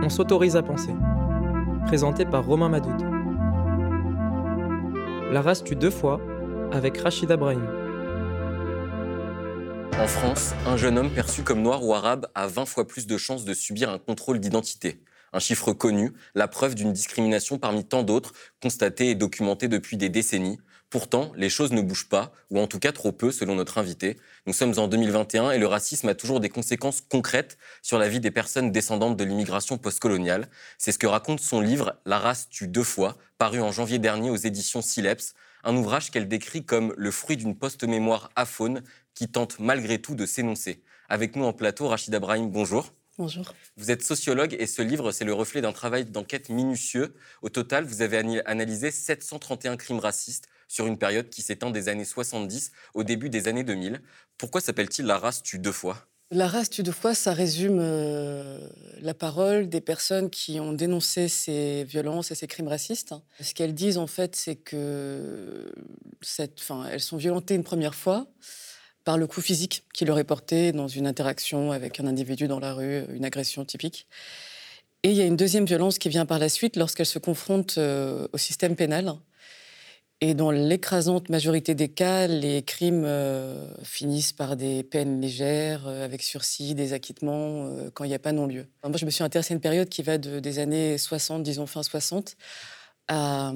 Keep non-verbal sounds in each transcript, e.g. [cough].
On s'autorise à penser. Présenté par Romain Madoud. La race tue deux fois avec Rachida Brahim. En France, un jeune homme perçu comme noir ou arabe a 20 fois plus de chances de subir un contrôle d'identité. Un chiffre connu, la preuve d'une discrimination parmi tant d'autres, constatée et documentée depuis des décennies, Pourtant, les choses ne bougent pas, ou en tout cas trop peu selon notre invité. Nous sommes en 2021 et le racisme a toujours des conséquences concrètes sur la vie des personnes descendantes de l'immigration postcoloniale. C'est ce que raconte son livre La race tue deux fois, paru en janvier dernier aux éditions Sileps, un ouvrage qu'elle décrit comme le fruit d'une post-mémoire aphone qui tente malgré tout de s'énoncer. Avec nous en plateau, Rachid Abrahim, bonjour. Bonjour. Vous êtes sociologue et ce livre, c'est le reflet d'un travail d'enquête minutieux. Au total, vous avez analysé 731 crimes racistes sur une période qui s'étend des années 70 au début des années 2000. Pourquoi s'appelle-t-il La race tue deux fois? La race tue deux fois, ça résume euh, la parole des personnes qui ont dénoncé ces violences et ces crimes racistes. Ce qu'elles disent en fait, c'est que cette, elles sont violentées une première fois par le coup physique qui leur est porté dans une interaction avec un individu dans la rue, une agression typique. Et il y a une deuxième violence qui vient par la suite lorsqu'elles se confrontent euh, au système pénal et dans l'écrasante majorité des cas, les crimes euh, finissent par des peines légères, euh, avec sursis, des acquittements, euh, quand il n'y a pas non-lieu. moi, je me suis intéressée à une période qui va de, des années 60, disons fin 60, à,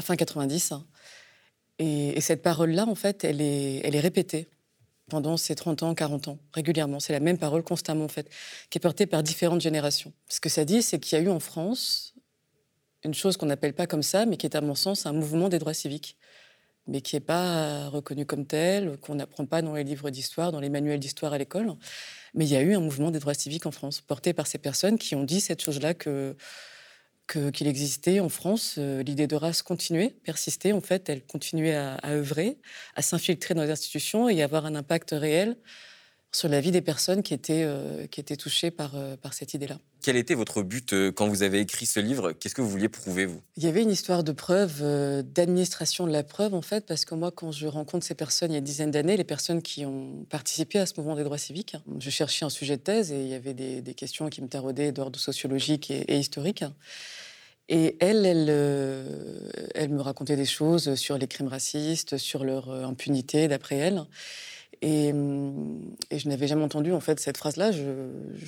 fin 90. Et, et cette parole-là, en fait, elle est, elle est répétée pendant ces 30 ans, 40 ans, régulièrement. C'est la même parole constamment, en fait, qui est portée par différentes générations. Ce que ça dit, c'est qu'il y a eu en France une chose qu'on n'appelle pas comme ça, mais qui est à mon sens un mouvement des droits civiques, mais qui n'est pas reconnu comme tel, qu'on n'apprend pas dans les livres d'histoire, dans les manuels d'histoire à l'école. Mais il y a eu un mouvement des droits civiques en France, porté par ces personnes qui ont dit cette chose-là que qu'il existait en France, euh, l'idée de race continuait, persistait. En fait, elle continuait à, à œuvrer, à s'infiltrer dans les institutions et avoir un impact réel sur la vie des personnes qui étaient, euh, qui étaient touchées par, euh, par cette idée-là. Quel était votre but euh, quand vous avez écrit ce livre? Qu'est-ce que vous vouliez prouver, vous? Il y avait une histoire de preuve, d'administration de la preuve, en fait, parce que moi, quand je rencontre ces personnes il y a une dizaine d'années, les personnes qui ont participé à ce mouvement des droits civiques, je cherchais un sujet de thèse et il y avait des, des questions qui me taraudaient d'ordre sociologique et, historique. Et elle, elle, elle me racontait des choses sur les crimes racistes, sur leur impunité, d'après elle. Hum, et, je n'avais jamais entendu en fait cette phrase-là. Je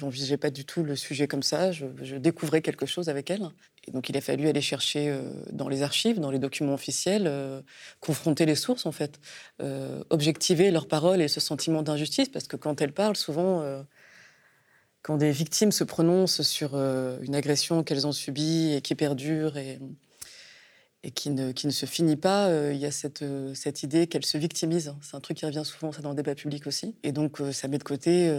n'envisageais pas du tout le sujet comme ça. Je, découvrais quelque chose avec elle. Et donc il a fallu aller chercher euh, dans les archives, dans les documents officiels, euh, confronter les sources en fait, euh, objectiver leurs paroles et ce sentiment d'injustice, parce que quand elles parlent, souvent, quand des victimes se prononcent sur une agression qu'elles ont subie et qui perdure et et qui ne, se finit pas, euh, il y a cette, euh, cette idée qu'elle se victimise. C'est un truc qui revient souvent ça, dans le débat public aussi. Et donc, euh, ça met de côté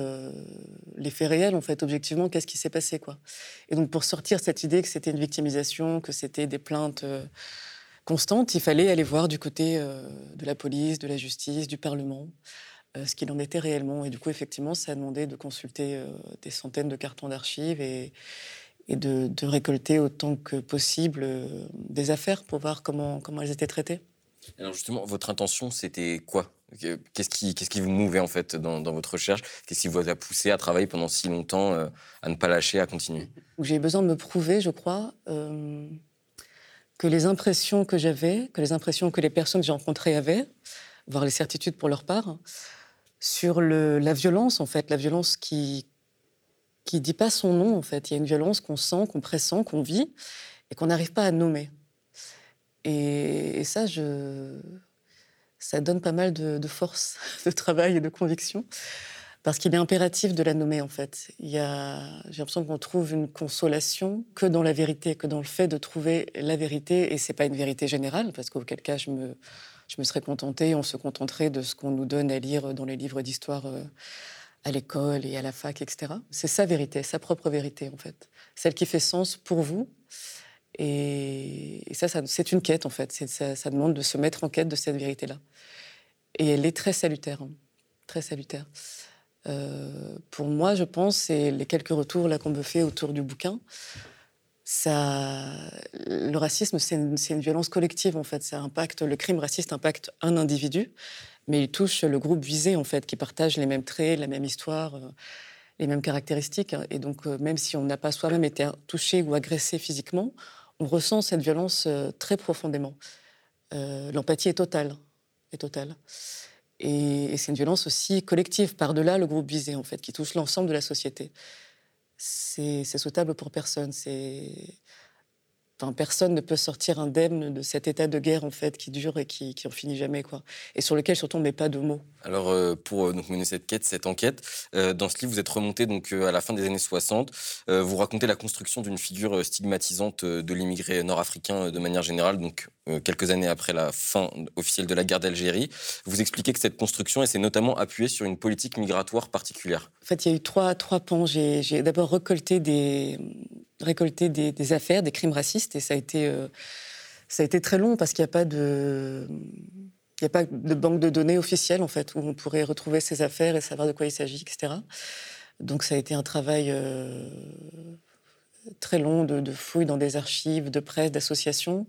les faits réels, en fait, objectivement, qu'est-ce qui s'est passé. quoi. Et donc, pour sortir cette idée que c'était une victimisation, que c'était des plaintes constantes, il fallait aller voir du côté de la police, de la justice, du Parlement, ce qu'il en était réellement. Et du coup, effectivement, ça a demandé de consulter des centaines de cartons d'archives et et de, récolter autant que possible euh, des affaires pour voir comment, comment elles étaient traitées. Alors justement, votre intention, c'était quoi? Qu'est-ce qui, qu'est-ce qui vous mouvait en fait dans, votre recherche? Qu'est-ce qui vous a poussé à travailler pendant si longtemps, euh, à ne pas lâcher, à continuer? J'ai besoin de me prouver, je crois, euh, que les impressions que j'avais, que les impressions que les personnes que j'ai rencontrées avaient, voire les certitudes pour leur part, sur le, la violence en fait, la violence qui, qui dit pas son nom, en fait. Il y a une violence qu'on sent, qu'on pressent, qu'on vit, et qu'on n'arrive pas à nommer. Et, ça, ça donne pas mal de, force, [laughs] de travail et de conviction, parce qu'il est impératif de la nommer, en fait. Il y a... J'ai l'impression qu'on trouve une consolation que dans la vérité, que dans le fait de trouver la vérité, et c'est pas une vérité générale, parce qu'auquel cas, je me, je me serais contentée, on se contenterait de ce qu'on nous donne à lire dans les livres d'histoire. Euh, à l'école et à la fac, etc. C'est sa vérité, sa propre vérité, en fait. Celle qui fait sens pour vous. Et, ça, c'est une quête, en fait. Ça, demande de se mettre en quête de cette vérité-là. Et elle est très salutaire. Hein. Très salutaire. Euh, pour moi, je pense, et les quelques retours qu'on me fait autour du bouquin, ça, le racisme, c'est une, une, violence collective en fait. Ça impacte le crime raciste impacte un individu, mais il touche le groupe visé, en fait, qui partage les mêmes traits, la même histoire. Euh, les mêmes caractéristiques. Et donc, même si on n'a pas soi-même été touché ou agressé physiquement, on ressent cette violence très profondément. L'empathie est totale. Est totale. Et, c'est une violence aussi collective, par-delà le groupe visé, en fait, qui touche l'ensemble de la société. C'est souhaitable pour personne. Enfin, personne ne peut sortir indemne de cet état de guerre en fait qui dure et qui, qui en finit jamais quoi. Et sur lequel surtout on met pas de mots. Alors euh, pour euh, donc, mener cette quête, cette enquête, euh, dans ce livre vous êtes remonté donc à la fin des années 60. vous racontez la construction d'une figure stigmatisante de l'immigré nord-africain de manière générale, donc quelques années après la fin officielle de la guerre d'Algérie. Vous expliquez que cette construction s'est notamment appuyée sur une politique migratoire particulière. En fait, il y a eu trois trois pans. J'ai d'abord récolté des récolter des, affaires, des crimes racistes, et ça a été, euh, ça a été très long parce qu'il n'y a pas de... A pas de banque de données officielle, en fait, où on pourrait retrouver ces affaires et savoir de quoi il s'agit, etc. Donc ça a été un travail euh, très long de, fouilles dans des archives, de presse, d'associations,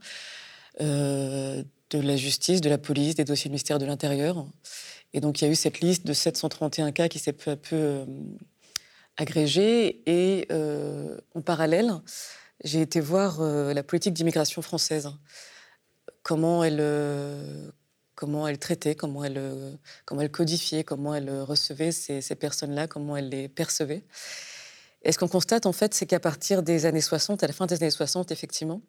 euh, de la justice, de la police, des dossiers du ministère de l'Intérieur. Et donc il y a eu cette liste de 731 cas qui s'est peu à peu agrégée et euh, en parallèle, j'ai été voir euh, la politique d'immigration française, comment elle, euh, comment elle traitait, comment elle, comment elle codifiait, comment elle recevait ces, ces personnes-là, comment elle les percevait. Et ce qu'on constate en fait, c'est qu'à partir des années 60, à la fin des années 60, effectivement,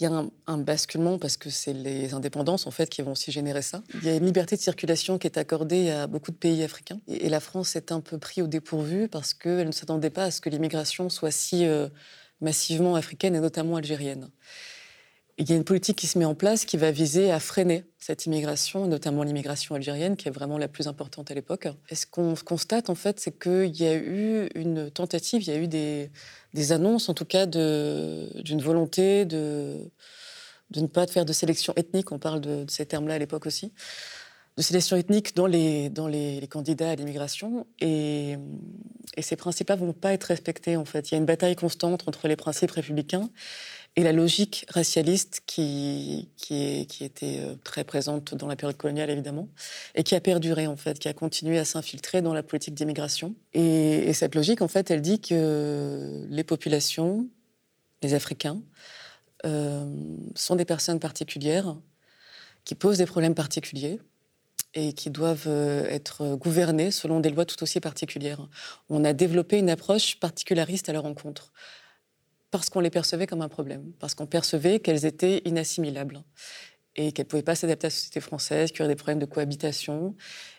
il y a un, basculement parce que c'est les indépendances en fait qui vont aussi générer ça. Il y a une liberté de circulation qui est accordée à beaucoup de pays africains et, la France est un peu pris au dépourvu parce qu'elle ne s'attendait pas à ce que l'immigration soit si euh, massivement africaine et notamment algérienne. Il y a une politique qui se met en place qui va viser à freiner cette immigration, notamment l'immigration algérienne, qui est vraiment la plus importante à l'époque. Et ce qu'on constate, en fait, c'est qu'il y a eu une tentative, il y a eu des, annonces, en tout cas, d'une volonté de, de ne pas faire de sélection ethnique. On parle de, ces termes-là à l'époque aussi. De sélection ethnique dans les, dans les, candidats à l'immigration. Et, et ces principes-là ne vont pas être respectés, en fait. Il y a une bataille constante entre les principes républicains et la logique racialiste qui, était euh, très présente dans la période coloniale, évidemment, et qui a perduré, en fait, qui a continué à s'infiltrer dans la politique d'immigration. Et, cette logique, en fait, elle dit que les populations, les Africains, euh, sont des personnes particulières qui posent des problèmes particuliers et qui doivent euh, être gouvernées selon des lois tout aussi particulières. On a développé une approche particulariste à leur encontre parce qu'on les percevait comme un problème, parce qu'on percevait qu'elles étaient inassimilables et qu'elles ne pouvaient pas s'adapter à la société française, qu'il y aurait des problèmes de cohabitation,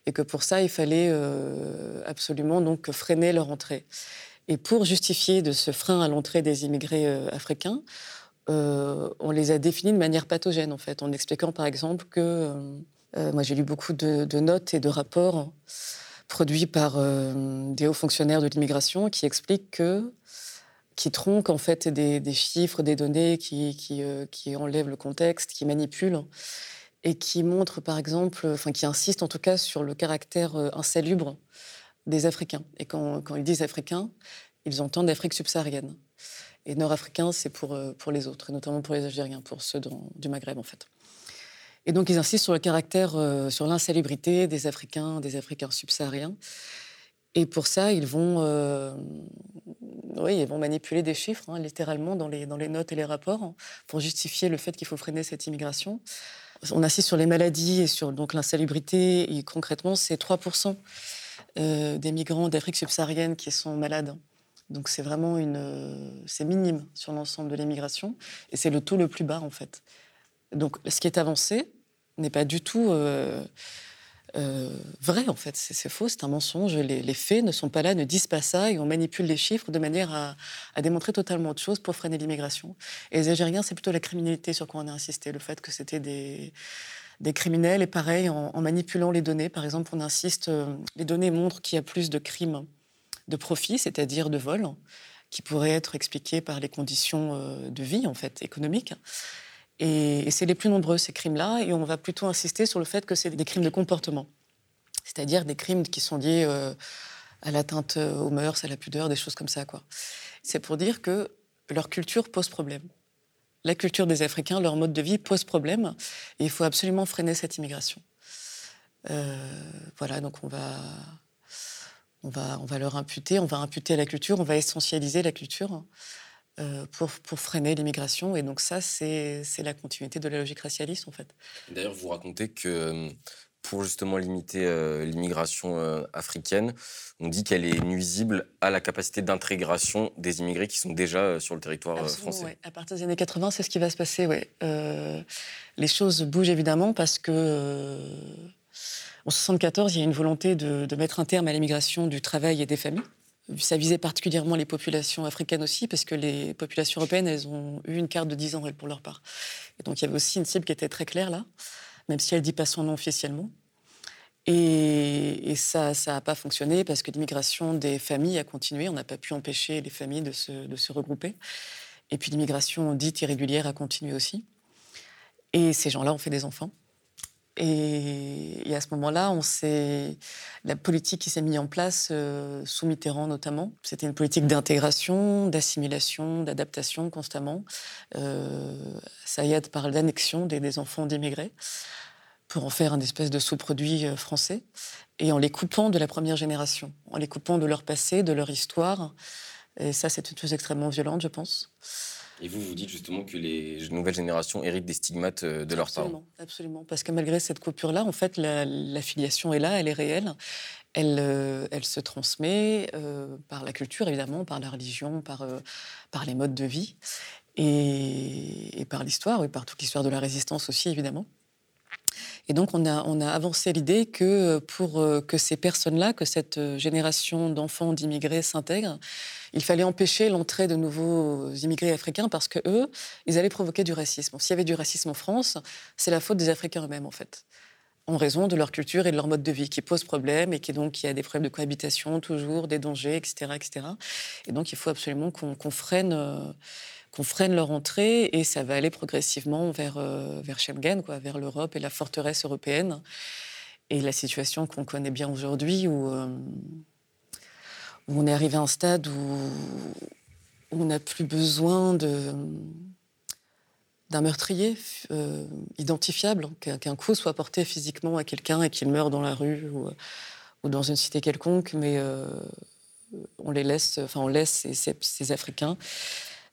et que pour ça, il fallait euh, absolument donc freiner leur entrée. Et pour justifier de ce frein à l'entrée des immigrés euh, africains, euh, on les a définis de manière pathogène, en fait, en expliquant par exemple que, moi j'ai lu beaucoup de, de, notes et de rapports produits par des hauts fonctionnaires de l'immigration qui expliquent que qui tronquent en fait des, chiffres, des données, qui, euh, qui, enlèvent le contexte, qui manipulent et qui montrent par exemple, enfin qui insistent en tout cas sur le caractère euh, insalubre des Africains. Et quand, quand ils disent Africains, ils entendent Afrique subsaharienne. Et Nord-Africains, c'est pour, euh, pour les autres, et notamment pour les Algériens, pour ceux du Maghreb en fait. Et donc ils insistent sur le caractère, sur l'insalubrité des Africains, des Africains subsahariens. Et pour ça, ils vont, oui, ils vont manipuler des chiffres, hein, littéralement, dans les, dans les notes et les rapports, hein, pour justifier le fait qu'il faut freiner cette immigration. On assiste sur les maladies et sur l'insalubrité, concrètement, c'est 3% euh, des migrants d'Afrique subsaharienne qui sont malades. Donc c'est vraiment une, c'est minime sur l'ensemble de l'immigration, et c'est le taux le plus bas en fait. Donc ce qui est avancé n'est pas du tout euh, vrai, en fait. C'est faux, c'est un mensonge. Les, faits ne sont pas là, ne disent pas ça, et on manipule les chiffres de manière à, démontrer totalement autre chose pour freiner l'immigration. Et les Algériens, c'est plutôt la criminalité sur quoi on a insisté, le fait que c'était des, des criminels. Et pareil, en, manipulant les données, par exemple, on insiste, euh, les données montrent qu'il y a plus de crimes de profit, c'est-à-dire de vol, qui pourraient être expliqués par les conditions euh, de vie, en fait, économiques. Et, c'est les plus nombreux, ces crimes-là, et on va plutôt insister sur le fait que c'est des crimes de comportement, c'est-à-dire des crimes qui sont liés euh, à l'atteinte aux mœurs, à la pudeur, des choses comme ça. C'est pour dire que leur culture pose problème. La culture des Africains, leur mode de vie pose problème, et il faut absolument freiner cette immigration. Euh, voilà, donc on va, on va, on va leur imputer, on va imputer la culture, on va essentialiser la culture pour, pour, freiner l'immigration. Et donc ça, c'est la continuité de la logique racialiste, en fait. D'ailleurs, vous racontez que euh, pour justement limiter euh, l'immigration africaine, on dit qu'elle est nuisible à la capacité d'intégration des immigrés qui sont déjà sur le territoire français. À partir des années 80, c'est ce qui va se passer. Ouais. les choses bougent évidemment parce que en 1974, il y a une volonté de, mettre un terme à l'immigration du travail et des familles. Ça visait particulièrement les populations africaines aussi, parce que les populations européennes, elles ont eu une carte de 10 ans, pour leur part. Et donc, il y avait aussi une cible qui était très claire là, même si elle ne dit pas son nom officiellement. Et, ça n'a pas fonctionné parce que l'immigration des familles a continué. On n'a pas pu empêcher les familles de se regrouper. Et puis l'immigration dite irrégulière a continué aussi. Et ces gens-là ont fait des enfants. Et, à ce moment-là, on la politique qui s'est mise en place euh, sous Mitterrand notamment, c'était une politique d'intégration, d'assimilation, d'adaptation constamment. Euh, Sayed parle d'annexion des, des, enfants d'immigrés pour en faire un espèce de sous-produit euh, français, et en les coupant de la première génération, en les coupant de leur passé, de leur histoire. Et ça, c'est une chose extrêmement violente, je pense. Et vous, vous dites justement que les nouvelles générations héritent des stigmates euh, de leurs parents. Absolument, parce que malgré cette coupure-là, en fait, la, filiation est là, elle est réelle. Elle, euh, se transmet euh, par la culture, évidemment, par la religion, par, par les modes de vie, et, et par l'histoire, et par toute l'histoire de la résistance aussi, évidemment. Et donc, on a, on avancé l'idée que pour que ces personnes-là, que cette génération d'enfants d'immigrés s'intègrent, il fallait empêcher l'entrée de nouveaux immigrés africains parce que eux, ils allaient provoquer du racisme. S'il y avait du racisme en France, c'est la faute des Africains eux-mêmes, en fait en raison de leur culture et de leur mode de vie qui pose problème et qui donc qui a des problèmes de cohabitation toujours, des dangers, etc., etc. Et donc il faut absolument qu'on freine, euh, qu'on freine leur entrée et ça va aller progressivement vers euh, vers Schengen, quoi, vers l'Europe et la forteresse européenne. Et la situation qu'on connaît bien aujourd'hui où euh, où on est arrivé à un stade où, on n'a plus besoin de, d'un meurtrier euh, identifiable, qu'un coup soit porté physiquement à quelqu'un et qu'il meure dans la rue ou, dans une cité quelconque, mais on les laisse, enfin on laisse ces Africains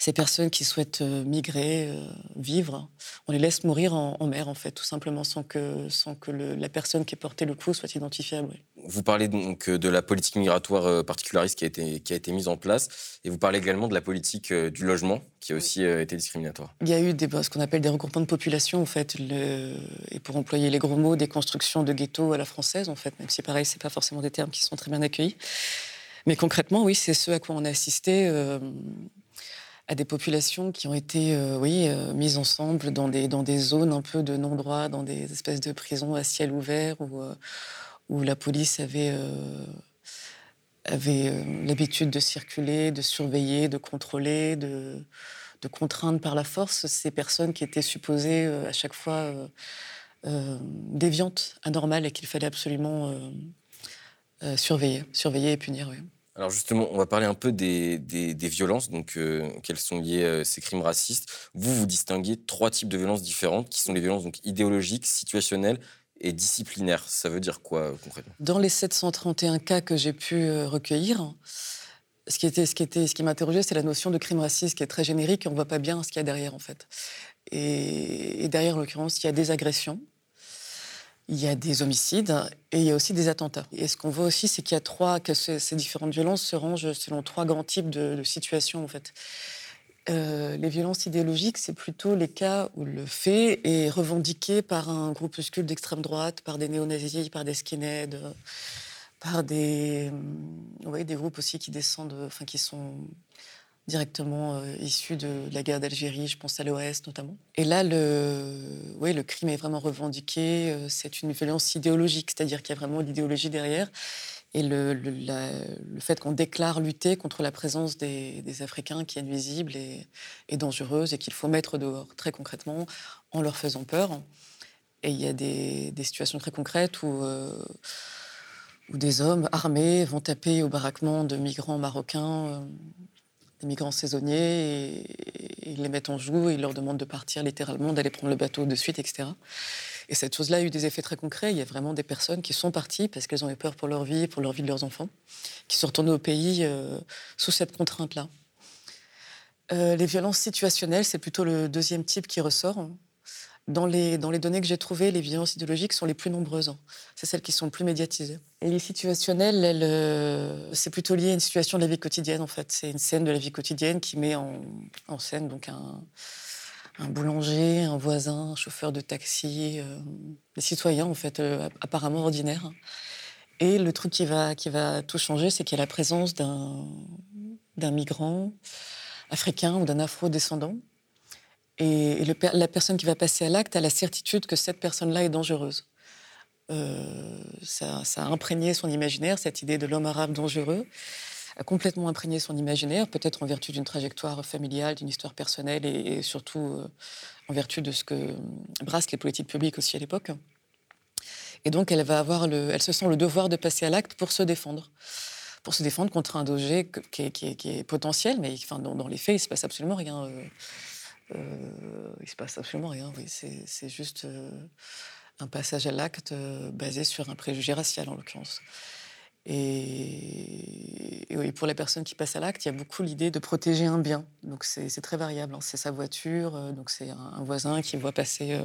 ces personnes qui souhaitent euh, migrer, euh, vivre, on les laisse mourir en, mer, en fait, tout simplement, sans que, sans que la personne qui a porté le coup soit identifiable. Vous parlez donc de la politique migratoire particulariste qui a, été, qui a été mise en place, et vous parlez également de la politique du logement, qui a aussi été discriminatoire. Il y a eu des, ce qu'on appelle des regroupements de population, en fait, le, et pour employer les gros mots, des constructions de ghettos à la française, en fait, même si pareil, c'est pas forcément des termes qui sont très bien accueillis. Mais concrètement, oui, c'est ce à quoi on a assisté. Euh, à des populations qui ont été euh, oui, euh, mises ensemble dans des, dans des zones un peu de non-droit, dans des espèces de prisons à ciel ouvert où, euh, où la police avait, avait l'habitude de circuler, de surveiller, de contrôler, de, de contraindre par la force ces personnes qui étaient supposées à chaque fois déviantes, anormales et qu'il fallait absolument surveiller, surveiller et punir. Oui. Alors justement, on va parler un peu des, violences, donc euh, quels sont liés euh, ces crimes racistes. Vous, vous distinguez trois types de violences différentes, qui sont les violences donc idéologiques, situationnelles et disciplinaires. Ça veut dire quoi euh, concrètement? Dans les 731 cas que j'ai pu recueillir, ce qui, était, ce qui, était, ce qui m'interrogeait, c'est la notion de crime raciste qui est très générique et on ne voit pas bien ce qu'il y a derrière en fait. Et, et derrière, en l'occurrence, il y a des agressions, il y a des homicides et il y a aussi des attentats. Et ce qu'on voit aussi, c'est qu'il y a trois, que ces, différentes violences se rangent selon trois grands types de, situations, en fait. Euh, les violences idéologiques, c'est plutôt les cas où le fait est revendiqué par un groupuscule d'extrême droite, par des néo-nazis, par des skinheads, par des, euh, des groupes aussi qui descendent, enfin qui sont directement euh, issus de la guerre d'Algérie, je pense à l'OAS notamment. Et là, le, crime est vraiment revendiqué, euh, c'est une violence idéologique, c'est-à-dire qu'il y a vraiment l'idéologie derrière. Et le, fait qu'on déclare lutter contre la présence des, Africains qui est nuisible et, dangereuse et qu'il faut mettre dehors, très concrètement, en leur faisant peur. Et il y a des, situations très concrètes où, euh, où des hommes armés vont taper au baraquement de migrants marocains des migrants saisonniers ils les mettent en joue ils leur demandent de partir littéralement, d'aller prendre le bateau de suite, etc. Et cette chose-là a eu des effets très concrets. Il y a vraiment des personnes qui sont parties parce qu'elles ont eu peur pour leur vie, pour leur vie de leurs enfants, qui sont retournées au pays euh, sous cette contrainte-là. Euh, les violences situationnelles, c'est plutôt le deuxième type qui ressort. Dans les, dans les données que j'ai trouvées, les violences idéologiques sont les plus nombreuses. C'est celles qui sont le plus médiatisées. Et les situationnelles, euh, c'est plutôt lié à une situation de la vie quotidienne, en fait. C'est une scène de la vie quotidienne qui met en, en scène donc un, un boulanger, un voisin, un chauffeur de taxi, euh, des citoyens, en fait, euh, apparemment ordinaires. Et le truc qui va, qui va tout changer, c'est qu'il y a la présence d'un migrant africain ou d'un afro-descendant et, la personne qui va passer à l'acte a la certitude que cette personne-là est dangereuse. Euh, ça, a imprégné son imaginaire, cette idée de l'homme arabe dangereux, a complètement imprégné son imaginaire, peut-être en vertu d'une trajectoire familiale, d'une histoire personnelle et, surtout euh, en vertu de ce que brassent les politiques publiques aussi à l'époque. Et donc, elle va avoir le, elle se sent le devoir de passer à l'acte pour se défendre pour se défendre contre un danger qui est, potentiel, mais dans, les faits, il ne se passe absolument rien. Euh, il se passe absolument rien. C'est juste euh, un passage à l'acte euh, basé sur un préjugé racial, en l'occurrence. Et, pour les personnes qui passent à l'acte, il y a beaucoup l'idée de protéger un bien. Donc c'est très variable. Hein. C'est sa voiture, donc c'est un, voisin qui voit passer.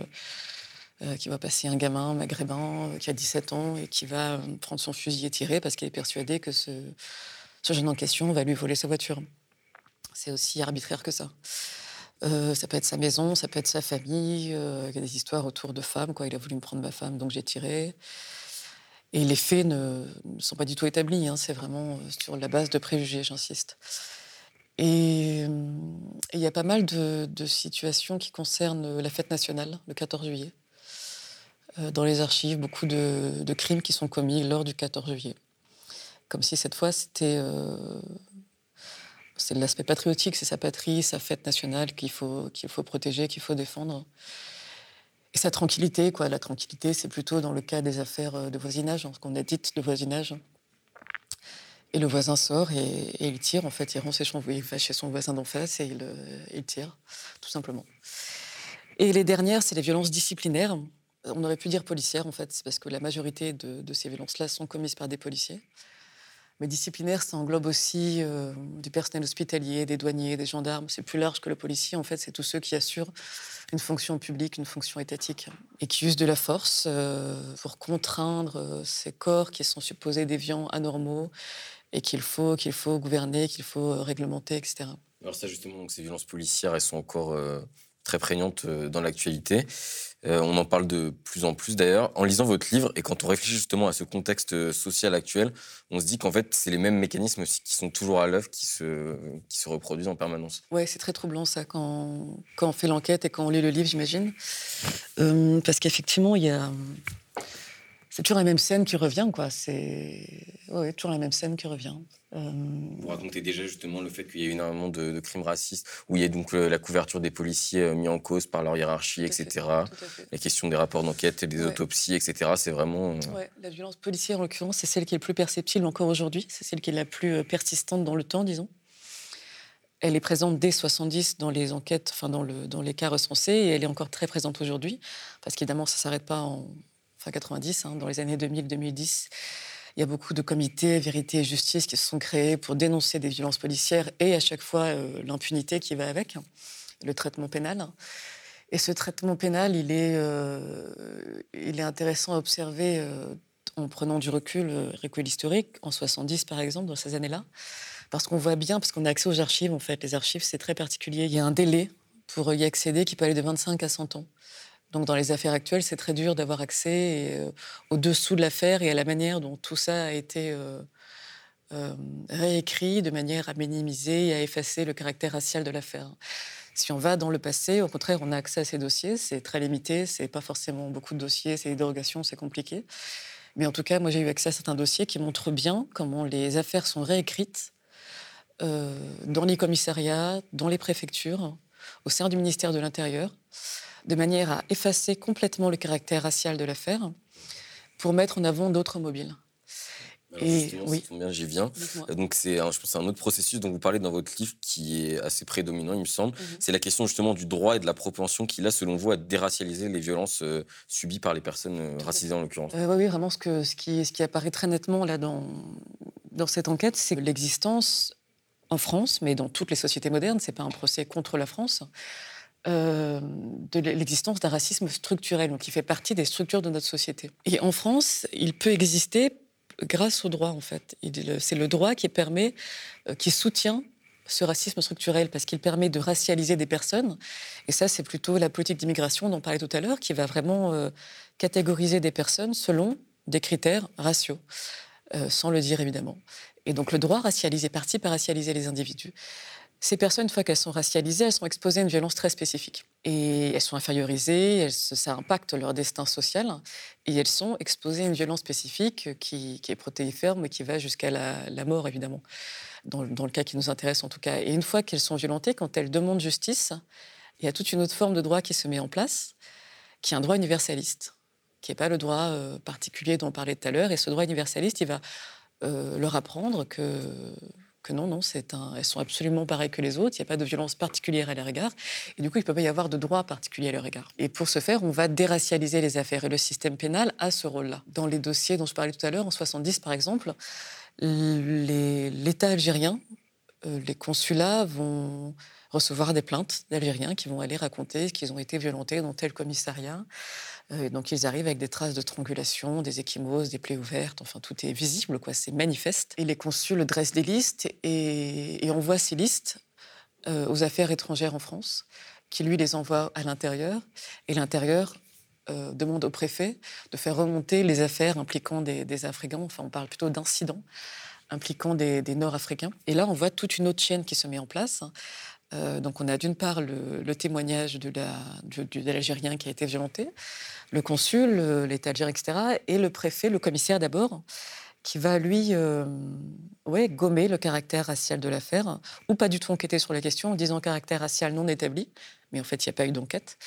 un gamin maghrébin qui a 17 ans et qui va prendre son fusil et tirer parce qu'il est persuadé que ce jeune en question va lui voler sa voiture. C'est aussi arbitraire que ça. Euh, ça peut être sa maison, ça peut être sa famille. Euh, il y a des histoires autour de femmes. Il a voulu me prendre ma femme, donc j'ai tiré. Et les faits ne, sont pas du tout établis. Hein. C'est vraiment euh, sur la base de préjugés, j'insiste. Et il y a pas mal de, situations qui concernent la fête nationale, le 14 juillet. dans les archives, beaucoup de, de, crimes qui sont commis lors du 14 juillet. Comme si cette fois, c'était c'est l'aspect patriotique, c'est sa patrie, sa fête nationale qu'il faut, qu'il faut protéger, qu'il faut défendre. Et sa tranquillité, quoi. La tranquillité, c'est plutôt dans le cas des affaires euh, de voisinage, hein, ce qu'on a dit de voisinage. Et le voisin sort et, il tire, en fait, il rend ses il va chez son voisin d'en face et il, euh, il, tire, tout simplement. Et les dernières, c'est les violences disciplinaires. On aurait pu dire policières, en fait, parce que la majorité de ces violences-là sont commises par des policiers. Mais disciplinaire, ça englobe aussi euh, du personnel hospitalier, des douaniers, des gendarmes. C'est plus large que le policier. En fait, c'est tous ceux qui assurent une fonction publique, une fonction étatique, et qui usent de la force euh, pour contraindre euh, ces corps qui sont supposés déviants, anormaux, et qu'il faut, qu'il faut gouverner, qu'il faut réglementer, etc. Alors ça, justement, donc, ces violences policières, elles sont encore très prégnantes dans l'actualité. Euh, on en parle de plus en plus d'ailleurs. En lisant votre livre et quand on réfléchit justement à ce contexte euh, social actuel, on se dit qu'en fait, c'est les mêmes mécanismes qui sont toujours à l'œuvre qui se, qui se reproduisent en permanence. Oui, c'est très troublant ça quand, quand on fait l'enquête et quand on lit le livre, j'imagine. Euh, parce qu'effectivement, il y a c'est toujours la même scène qui revient, quoi. C'est ouais, toujours la même scène qui revient. Euh... Vous racontez déjà justement le fait qu'il y a eu énormément de, de, crimes racistes, où il y a donc euh, la couverture des policiers euh, mis en cause par leur hiérarchie, etc. La question des rapports d'enquête et des autopsies, etc. C'est vraiment. Ouais, la violence policière, en l'occurrence, c'est celle qui est le plus perceptible encore aujourd'hui. C'est celle qui est la plus persistante dans le temps, disons. Elle est présente dès 70 dans les enquêtes, enfin dans, le, dans les cas recensés, et elle est encore très présente aujourd'hui, parce qu'évidemment, ça ne s'arrête pas en, 90, hein, dans les années 2000-2010, il y a beaucoup de comités vérité et justice qui se sont créés pour dénoncer des violences policières et à chaque fois euh, l'impunité qui va avec, le traitement pénal. Et ce traitement pénal, il est, euh, intéressant à observer euh, en prenant du recul, recul historique, en 70 par exemple, dans ces années-là, parce qu'on voit bien, parce qu'on a accès aux archives, en fait, les archives c'est très particulier, il y a un délai pour y accéder qui peut aller de 25 à 100 ans. Donc dans les affaires actuelles, c'est très dur d'avoir accès euh, au-dessous de l'affaire et à la manière dont tout ça a été euh, euh, réécrit de manière à minimiser et à effacer le caractère racial de l'affaire. Si on va dans le passé, au contraire, on a accès à ces dossiers. C'est très limité, c'est pas forcément beaucoup de dossiers, c'est des dérogations, c'est compliqué. Mais en tout cas, moi, j'ai eu accès à certains dossiers qui montrent bien comment les affaires sont réécrites dans les commissariats, dans les préfectures, au sein du ministère de l'Intérieur de manière à effacer complètement le caractère racial de l'affaire pour mettre en avant d'autres mobiles. et oui. bien, j'y viens. Donc c'est, je pense, un autre processus dont vous parlez dans votre livre qui est assez prédominant, il me semble. Mhm. C'est la question justement du droit et de la propension qu'il a, selon vous, à déracialiser les violences euh, subies par les personnes euh, racisées en l'occurrence. Euh, oui, vraiment, ce, que, ce, qui, ce qui apparaît très nettement là dans, dans cette enquête, c'est l'existence en France, mais dans toutes les sociétés modernes, c'est pas un procès contre la France. De l'existence d'un racisme structurel, donc qui fait partie des structures de notre société. Et en France, il peut exister grâce au droit, en fait. C'est le droit qui permet, euh, qui soutient ce racisme structurel parce qu'il permet de racialiser des personnes. Et ça, c'est plutôt la politique d'immigration dont on parlait tout à l'heure qui va vraiment euh, catégoriser des personnes selon des critères raciaux, euh, sans le dire évidemment. Et donc le droit racialise et participe à racialiser les individus. Ces personnes, une fois qu'elles sont racialisées, elles sont exposées à une violence très spécifique. Et elles sont infériorisées, ça impacte leur destin social. Et elles sont exposées à une violence spécifique qui, est protéiforme et qui va jusqu'à la, mort, évidemment, dans, le cas qui nous intéresse en tout cas. Et une fois qu'elles sont violentées, quand elles demandent justice, il y a toute une autre forme de droit qui se met en place, qui est un droit universaliste, qui n'est pas le droit euh, particulier dont on parlait tout à l'heure. Et ce droit universaliste, il va euh, leur apprendre que non, non, elles sont absolument pareilles que les autres, il n'y a pas de violence particulière à leur égard, et du coup, il ne peut pas y avoir de droit particulier à leur égard. Et pour ce faire, on va déracialiser les affaires, et le système pénal a ce rôle-là. Dans les dossiers dont je parlais tout à l'heure, en 70 par exemple, l'État algérien, euh, les consulats vont recevoir des plaintes d'Algériens qui vont aller raconter qu'ils ont été violentés dans tel commissariat. Euh, donc ils arrivent avec des traces de strangulation, des échymoses, des plaies ouvertes, enfin tout est visible, quoi, c'est manifeste. Et les consuls dressent des listes et, envoient ces listes euh, aux affaires étrangères en France, qui lui les envoie à l'intérieur. Et l'intérieur euh, demande au préfet de faire remonter les affaires impliquant des, Africains, enfin on parle plutôt d'incidents impliquant des, des Nord-Africains. Et là, on voit toute une autre chaîne qui se met en place euh, donc on a d'une part le, témoignage de l'Algérien qui a été violenté, le consul, euh, l'État algérien, etc., et le préfet, le commissaire d'abord, qui va lui euh, gommer le caractère racial de l'affaire, ou pas du tout enquêter sur la question en disant caractère racial non établi, mais en fait il n'y a pas eu d'enquête.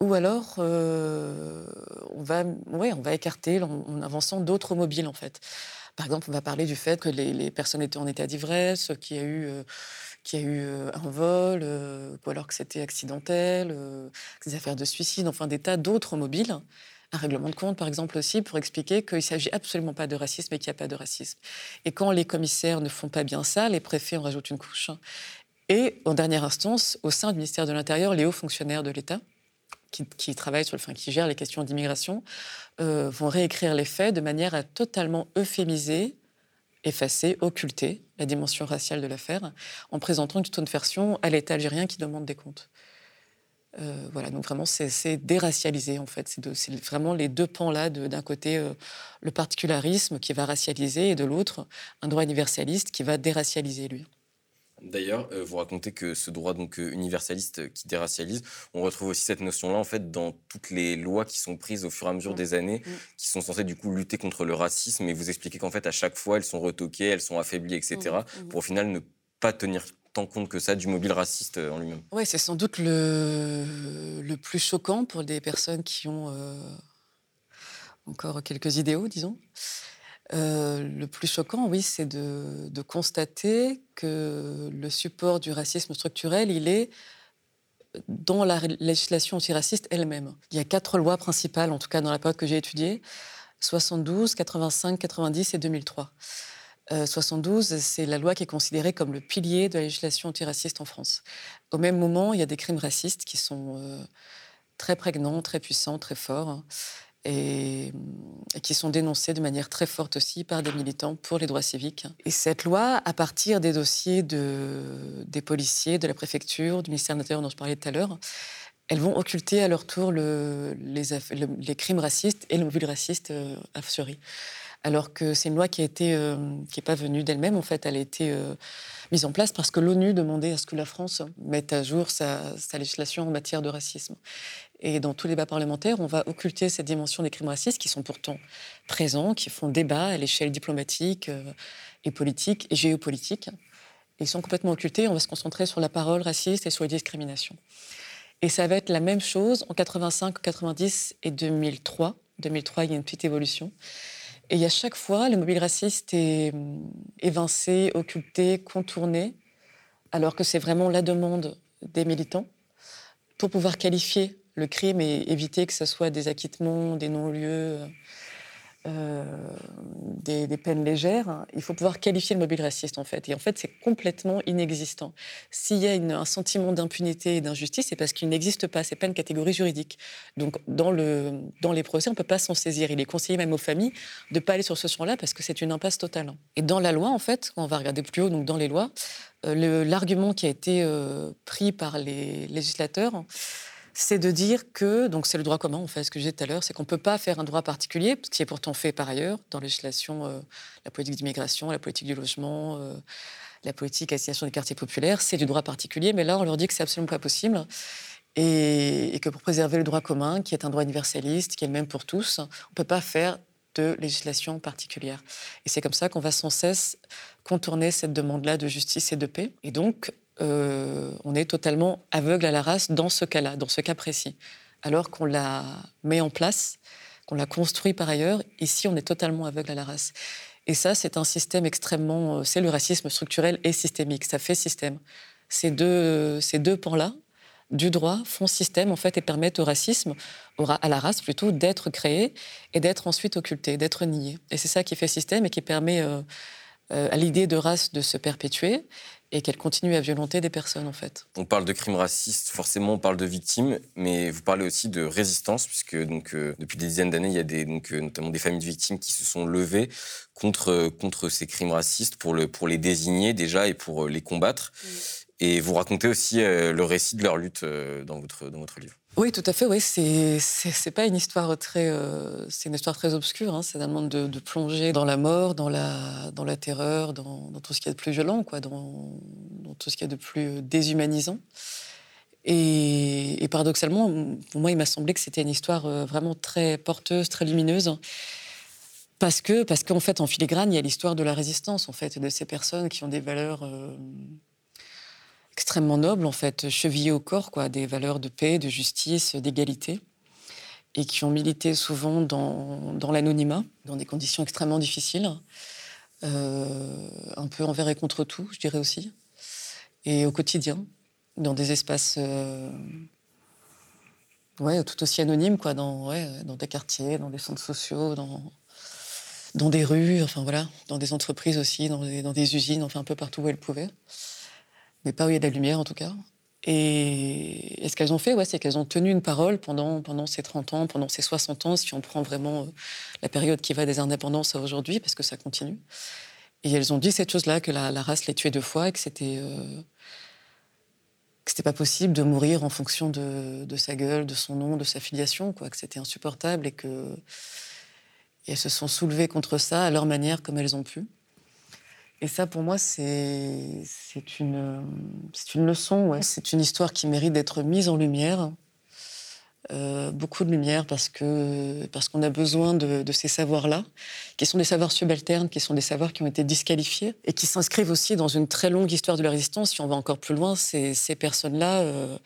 Ou alors, on, va, ouais, on va écarter en, avançant d'autres mobiles, en fait. Par exemple, on va parler du fait que les, personnes étaient en état d'ivresse, qu'il y a eu qu'il y a eu un vol, ou alors que c'était accidentel, des affaires de suicide, enfin des tas d'autres mobiles. Un règlement de compte, par exemple, aussi, pour expliquer qu'il ne s'agit absolument pas de racisme et qu'il n'y a pas de racisme. Et quand les commissaires ne font pas bien ça, les préfets en rajoutent une couche. Et, en dernière instance, au sein du ministère de l'Intérieur, les hauts fonctionnaires de l'État, qui, travaillent sur le, enfin, qui gèrent les questions d'immigration, vont réécrire les faits de manière à totalement euphémiser effacer, occulter la dimension raciale de l'affaire en présentant une toute version à l'État algérien qui demande des comptes. Euh, voilà, donc vraiment, c'est déracialisé en fait. C'est vraiment les deux pans-là. D'un côté, euh, le particularisme qui va racialiser et de l'autre, un droit universaliste qui va déracialiser lui. D'ailleurs, euh, vous racontez que ce droit donc euh, universaliste euh, qui déracialise, on retrouve aussi cette notion-là en fait dans toutes les lois qui sont prises au fur et à mesure mmh. des années, mmh. qui sont censées du coup lutter contre le racisme. Et vous expliquez qu'en fait à chaque fois elles sont retoquées, elles sont affaiblies, etc. Mmh, pour au final ne pas tenir tant compte que ça du mobile raciste en lui-même. Oui, c'est sans doute le, le, plus choquant pour des personnes qui ont encore quelques idéaux, disons. Euh, le plus choquant, oui, c'est de, constater que le support du racisme structurel, il est dans la législation antiraciste elle-même. Il y a quatre lois principales, en tout cas dans la période que j'ai étudiée 72, 85, 90 et 2003. 72, euh, c'est la loi qui est considérée comme le pilier de la législation antiraciste en France. Au même moment, il y a des crimes racistes qui sont euh, très prégnants, très puissants, très forts et, qui sont dénoncés de manière très forte aussi par des militants pour les droits civiques. Et cette loi, à partir des dossiers de, des policiers, de la préfecture, du ministère de l'Intérieur dont je parlais tout à l'heure, elles vont occulter à leur tour le, les, crimes racistes et le mobile raciste euh, fortiori. Alors que c'est une loi qui été, euh, n'est pas venue d'elle-même, en fait, elle a été euh, mise en place parce que l'ONU demandait à ce que la France mette à jour sa législation en matière de racisme. Et dans tous les débats parlementaires, on va occulter cette dimension des crimes racistes qui sont pourtant présents, qui font débat à l'échelle diplomatique euh, et politique et géopolitique. Ils sont complètement occultés. On va se concentrer sur la parole raciste et sur les discriminations. Et ça va être la même chose en 85, 90 et 2003. 2003, il y a une petite évolution. Et à chaque fois, le mobile raciste est hum, évincé, occulté, contourné, alors que c'est vraiment la demande des militants pour pouvoir qualifier le crime et éviter que ce soit des acquittements, des non-lieux, euh, des, peines légères, il faut pouvoir qualifier le mobile raciste en fait. Et en fait, c'est complètement inexistant. S'il y a un sentiment d'impunité et d'injustice, c'est parce qu'il n'existe pas. C'est pas une catégorie juridique. Donc, dans, le, dans les procès, on ne peut pas s'en saisir. Il est conseillé même aux familles de ne pas aller sur ce champ-là parce que c'est une impasse totale. Et dans la loi, en fait, on va regarder plus haut, donc dans les lois, euh, l'argument qui a été euh, pris par les législateurs, c'est de dire que, donc c'est le droit commun, en fait, ce que je disais tout à l'heure, c'est qu'on ne peut pas faire un droit particulier, ce qui est pourtant fait par ailleurs dans la législation, euh, la politique d'immigration, la politique du logement, euh, la politique d'assignation des quartiers populaires, c'est du droit particulier, mais là, on leur dit que c'est absolument pas possible. Et, que pour préserver le droit commun, qui est un droit universaliste, qui est le même pour tous, on ne peut pas faire de législation particulière. Et c'est comme ça qu'on va sans cesse contourner cette demande-là de justice et de paix. Et donc, euh, on est totalement aveugle à la race dans ce cas-là, dans ce cas précis. Alors qu'on la met en place, qu'on la construit par ailleurs, ici on est totalement aveugle à la race. Et ça, c'est un système extrêmement. Euh, c'est le racisme structurel et systémique. Ça fait système. Ces deux, ces deux pans-là du droit font système en fait et permettent au racisme, à la race plutôt, d'être créé et d'être ensuite occulté, d'être nié. Et c'est ça qui fait système et qui permet euh, à l'idée de race de se perpétuer et qu'elle continue à violenter des personnes en fait. On parle de crimes racistes, forcément on parle de victimes, mais vous parlez aussi de résistance, puisque donc, euh, depuis des dizaines d'années, il y a des, donc, euh, notamment des familles de victimes qui se sont levées contre, euh, contre ces crimes racistes pour, le, pour les désigner déjà et pour les combattre. Et vous racontez aussi le récit de leur lutte dans, votre, dans votre livre. Oui, tout à fait. Oui, c'est pas une histoire très euh, c'est une histoire très obscure. Hein. C'est un monde de, plonger dans la mort, dans la dans la terreur, dans, tout ce qui est de plus violent, quoi, dans, tout ce qui est de plus déshumanisant. Et, paradoxalement, pour moi, il m'a semblé que c'était une histoire euh, vraiment très porteuse, très lumineuse. Parce que, parce qu'en fait, en filigrane, il y a l'histoire de la résistance, en fait, de ces personnes qui ont des valeurs euh, extrêmement nobles, en fait, chevillés au corps, quoi, des valeurs de paix, de justice, d'égalité, et qui ont milité souvent dans, l'anonymat, dans des conditions extrêmement difficiles, euh, un peu envers et contre tout, je dirais aussi, et au quotidien, dans des espaces euh, ouais, tout aussi anonymes, quoi, dans, dans des quartiers, dans des centres sociaux, dans, dans des rues, enfin voilà, dans des entreprises aussi, dans des, dans des usines, enfin un peu partout où elles pouvaient mais pas où il y a de la lumière en tout cas. Et, ce qu'elles ont fait, ouais, c'est qu'elles ont tenu une parole pendant, ces 30 ans, pendant ces 60 ans, si on prend vraiment euh, la période qui va des indépendances à aujourd'hui, parce que ça continue. Et elles ont dit cette chose-là, que la, race les tuait deux fois et que c'était euh, pas possible de mourir en fonction de, sa gueule, de son nom, de sa filiation, quoi, que c'était insupportable et que elles se sont soulevées contre ça à leur manière, comme elles ont pu. Et ça, pour moi, c'est une, une leçon. Ouais. C'est une histoire qui mérite d'être mise en lumière. Euh, beaucoup de lumière parce que parce qu'on a besoin de, de ces savoirs-là, qui sont des savoirs subalternes, qui sont des savoirs qui ont été disqualifiés et qui s'inscrivent aussi dans une très longue histoire de la résistance. Si on va encore plus loin, ces, ces personnes-là euh,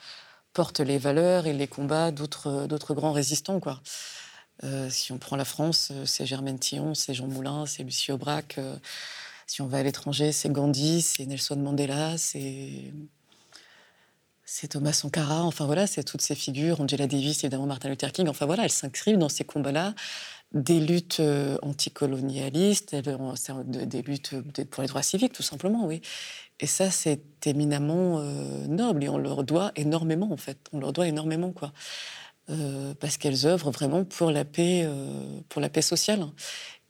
portent les valeurs et les combats d'autres d'autres grands résistants, quoi. Euh, si on prend la France, c'est Germaine Tillon, c'est Jean Moulin, c'est Lucie Aubrac. Si on va à l'étranger, c'est Gandhi, c'est Nelson Mandela, c'est c'est Thomas Sankara, enfin voilà, c'est toutes ces figures, Angela Davis, évidemment Martin Luther King, enfin voilà, elles s'inscrivent dans ces combats-là, des luttes euh, anticolonialistes, des luttes pour les droits civiques, tout simplement, oui. Et ça, c'est éminemment euh, noble et on leur doit énormément, en fait. On leur doit énormément, quoi. Euh, parce qu'elles œuvrent vraiment pour la paix, pour la paix sociale.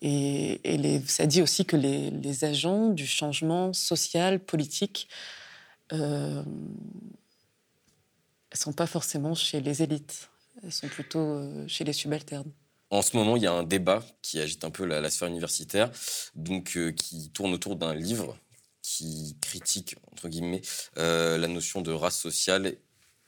Et, ça dit aussi que les, agents du changement social, politique, euh, sont pas forcément chez les élites, elles sont plutôt euh, chez les subalternes. En ce moment, il y a un débat qui agite un peu la, sphère universitaire, donc euh, qui tourne autour d'un livre qui critique, entre guillemets, la notion de race sociale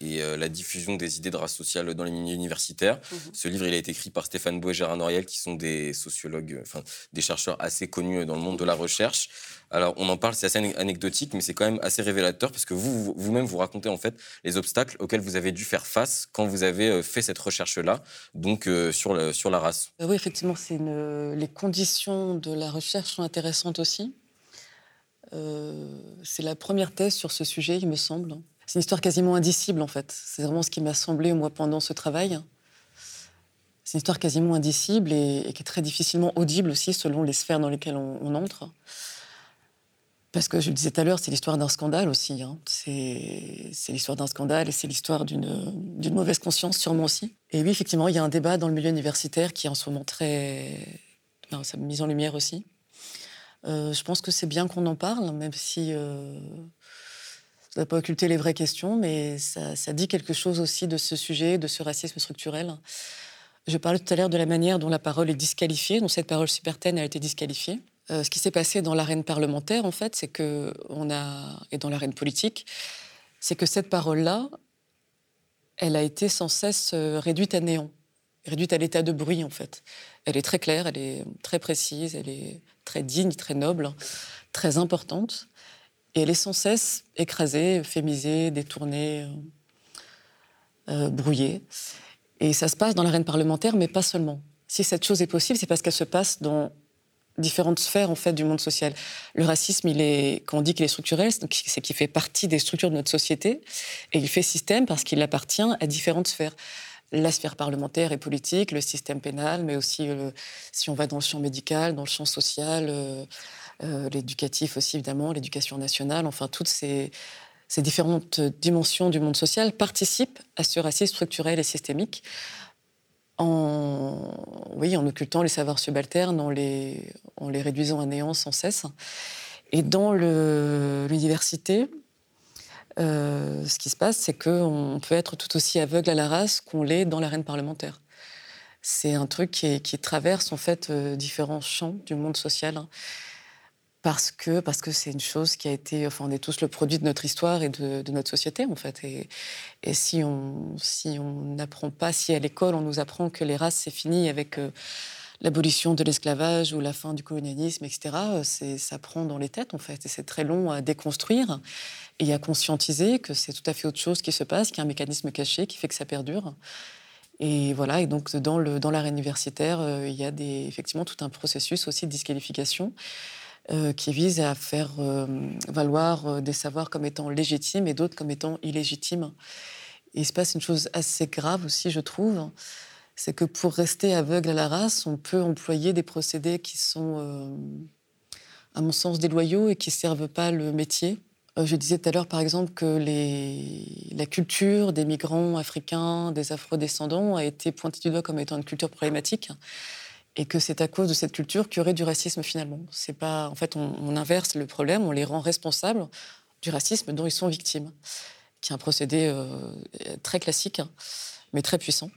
et euh, la diffusion des idées de race sociale dans les milieux universitaires. Mhm. Ce livre, il a été écrit par Stéphane Bouet et Gérard Noriel, qui sont des sociologues, euh, enfin des chercheurs assez connus dans le monde de la recherche. Alors, on en parle, c'est assez ane- anecdotique, mais c'est quand même assez révélateur parce que vous, vous- vous-même, vous racontez en fait les obstacles auxquels vous avez dû faire face quand vous avez euh, fait cette recherche-là, donc euh, sur, le- sur la race. Euh, Oui, effectivement, c'est une... les conditions de la recherche sont intéressantes aussi. Euh, c'est la première thèse sur ce sujet, il me semble. C'est une histoire quasiment indicible, en fait. C'est vraiment ce qui m'a semblé, moi, pendant ce travail. C'est une histoire quasiment indicible et, qui est très difficilement audible aussi, selon les sphères dans lesquelles on, entre. Parce que je le disais tout à l'heure, c'est l'histoire d'un scandale aussi. hein. C'est l'histoire d'un scandale et c'est l'histoire d'une mauvaise conscience, sûrement aussi. Et oui, effectivement, il y a un débat dans le milieu universitaire qui est en ce moment très. Enfin, ça mise en lumière aussi. Euh, je pense que c'est bien qu'on en parle, même si euh, ça ne doit pas occulter les vraies questions, mais ça, dit quelque chose aussi de ce sujet, de ce racisme structurel. Je parlais tout à l'heure de la manière dont la parole est disqualifiée, dont cette parole supertaine a été disqualifiée. Euh, ce qui s'est passé dans l'arène parlementaire, en fait, c'est que on a et dans l'arène politique, c'est que cette parole-là, elle a été sans cesse euh, réduite à néant, réduite à l'état de bruit, en fait. Elle est très claire, elle est très précise, elle est très digne, très noble, très importante, et elle est sans cesse écrasée, euphémisée, détournée, euh, euh, brouillée. Et ça se passe dans l'arène parlementaire, mais pas seulement. Si cette chose est possible, c'est parce qu'elle se passe dans différentes sphères en fait du monde social. Le racisme, il quand on dit qu'il est structurel, c'est qu'il fait partie des structures de notre société et il fait système parce qu'il appartient à différentes sphères. La sphère parlementaire et politique, le système pénal, mais aussi euh, si on va dans le champ médical, dans le champ social, l'éducatif aussi évidemment, l'éducation nationale, enfin toutes ces, différentes dimensions du monde social participent à ce racisme structurel et systémique en, oui, en occultant les savoirs subalternes, en les, en les réduisant à néant sans cesse. Et dans l'université, euh, ce qui se passe, c'est qu'on peut être tout aussi aveugle à la race qu'on l'est dans l'arène parlementaire. C'est un truc qui, traverse en fait euh, différents champs du monde social. Parce que parce que c'est une chose qui a été, enfin, on est tous le produit de notre histoire et de, notre société en fait. Et, si on si on n'apprend pas, si à l'école on nous apprend que les races c'est fini avec euh, l'abolition de l'esclavage ou la fin du colonialisme, etc. euh, ça prend dans les têtes en fait. Et c'est très long à déconstruire et à conscientiser que c'est tout à fait autre chose qui se passe, qu'il y a un mécanisme caché qui fait que ça perdure. Et voilà, et donc dans le dans l'arène universitaire, euh, il y a effectivement tout un processus aussi de disqualification euh, qui vise à faire euh, valoir euh, des savoirs comme étant légitimes et d'autres comme étant illégitimes. Il se passe une chose assez grave aussi, je trouve, c'est que pour rester aveugle à la race, on peut employer des procédés qui sont, à mon sens, déloyaux et qui ne servent pas le métier. Je disais tout à l'heure, par exemple, que la culture des migrants africains, des afro-descendants, a été pointée du doigt comme étant une culture problématique et que c'est à cause de cette culture qu'il y aurait du racisme finalement. C'est pas, en fait, on, inverse le problème, on les rend responsables du racisme dont ils sont victimes, qui est un procédé euh, très classique, hein, mais très puissant.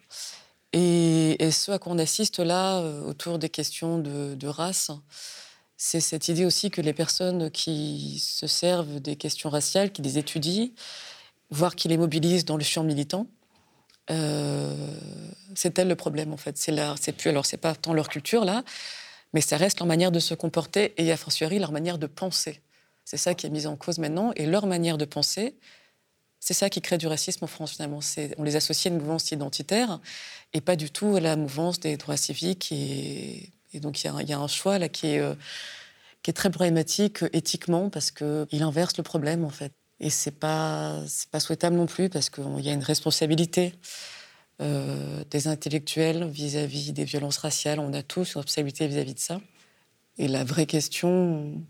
Et, ce à quoi on assiste là, euh, autour des questions de, race, c'est cette idée aussi que les personnes qui se servent des questions raciales, qui les étudient, voire qui les mobilisent dans le champ militant, c'est elle le problème en fait. C'est c'est plus alors c'est pas tant leur culture là, mais ça reste leur manière de se comporter et a fortiori leur manière de penser. C'est ça qui est mis en cause maintenant et leur manière de penser, c'est ça qui crée du racisme en France finalement. On les associe à une mouvance identitaire et pas du tout à la mouvance des droits civiques et, donc il y, a un- il y a un choix là qui est euh, qui est très problématique euh, éthiquement parce que il inverse le problème en fait. Et c'est pas c'est pas souhaitable non plus parce qu'il y a une responsabilité euh, des intellectuels vis-à-vis des violences raciales. On a tous une responsabilité vis-à-vis de ça. Et la vraie question,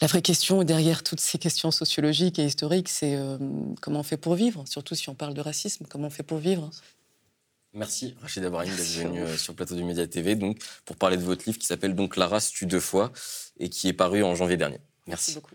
la vraie question derrière toutes ces questions sociologiques et historiques, c'est euh, comment on fait pour vivre, surtout si on parle de racisme, comment on fait pour vivre? Merci Rachida Brahim d'être Merci venue euh, sur le plateau du Média TV donc, pour parler de votre livre qui s'appelle donc La race tue deux fois et qui est paru en janvier dernier. Merci. beaucoup.